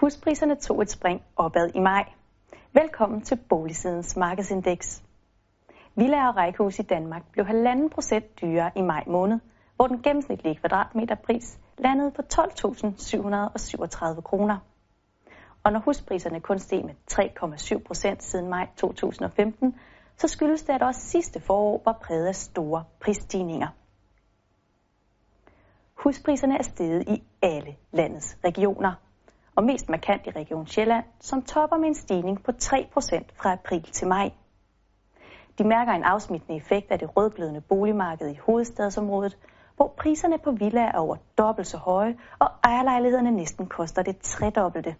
Huspriserne tog et spring opad i maj. Velkommen til Boligsidens markedsindeks. Villaer og rækkehus i Danmark blev 1,5 procent dyrere i maj måned, hvor den gennemsnitlige kvadratmeterpris landede på 12.737 kroner. Og når huspriserne kun steg med 3,7 procent siden maj 2015, så skyldes det, at også sidste forår var præget af store prisstigninger. Huspriserne er steget i alle landets regioner og mest markant i Region Sjælland, som topper med en stigning på 3% fra april til maj. De mærker en afsmittende effekt af det rødglødende boligmarked i hovedstadsområdet, hvor priserne på villaer er over dobbelt så høje, og ejerlejlighederne næsten koster det tredobbelte.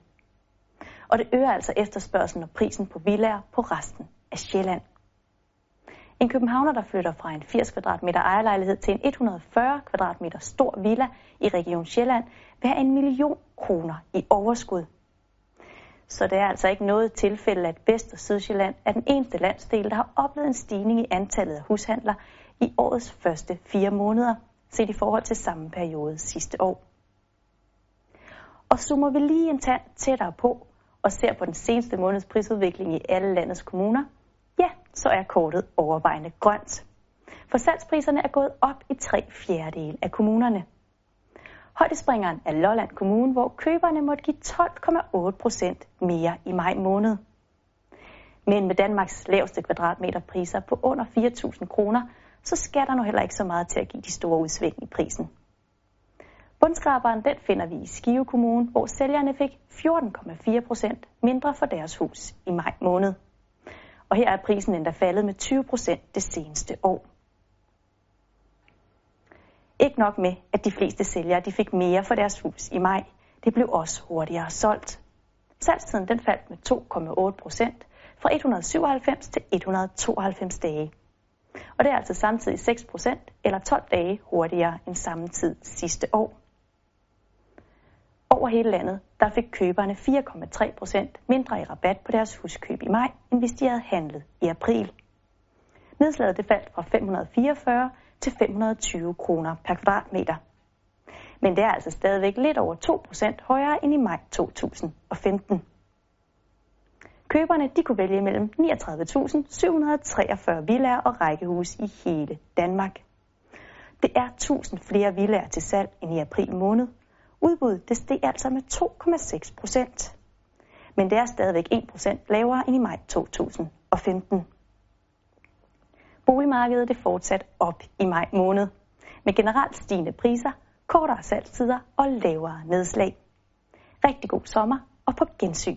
Og det øger altså efterspørgselen og prisen på villaer på resten af Sjælland. En københavner, der flytter fra en 80 kvadratmeter ejerlejlighed til en 140 kvadratmeter stor villa i Region Sjælland, vil have en million kroner i overskud. Så det er altså ikke noget tilfælde, at Vest- og Sydsjælland er den eneste landsdel, der har oplevet en stigning i antallet af hushandler i årets første fire måneder, set i forhold til samme periode sidste år. Og zoomer vi lige en tand tættere på og ser på den seneste måneds prisudvikling i alle landets kommuner, ja, så er kortet overvejende grønt. For salgspriserne er gået op i tre fjerdedel af kommunerne. Højdespringeren er Lolland Kommune, hvor køberne måtte give 12,8 procent mere i maj måned. Men med Danmarks laveste kvadratmeterpriser på under 4.000 kroner, så skal der nu heller ikke så meget til at give de store udsving i prisen. Bundskraberen den finder vi i Skive Kommune, hvor sælgerne fik 14,4 procent mindre for deres hus i maj måned. Og her er prisen endda faldet med 20 procent det seneste år. Ikke nok med, at de fleste sælgere de fik mere for deres hus i maj. Det blev også hurtigere solgt. Salgstiden den faldt med 2,8 procent fra 197 til 192 dage. Og det er altså samtidig 6 procent eller 12 dage hurtigere end samme tid sidste år. Over hele landet der fik køberne 4,3 procent mindre i rabat på deres huskøb i maj, end hvis de havde handlet i april. Nedslaget det faldt fra 544 til 520 kroner per kvadratmeter. Men det er altså stadigvæk lidt over 2% højere end i maj 2015. Køberne de kunne vælge mellem 39.743 villaer og rækkehus i hele Danmark. Det er 1000 flere villaer til salg end i april måned udbud, det steg altså med 2,6 procent. Men det er stadigvæk 1 procent lavere end i maj 2015. Boligmarkedet det fortsat op i maj måned, med generelt stigende priser, kortere salgstider og lavere nedslag. Rigtig god sommer og på gensyn.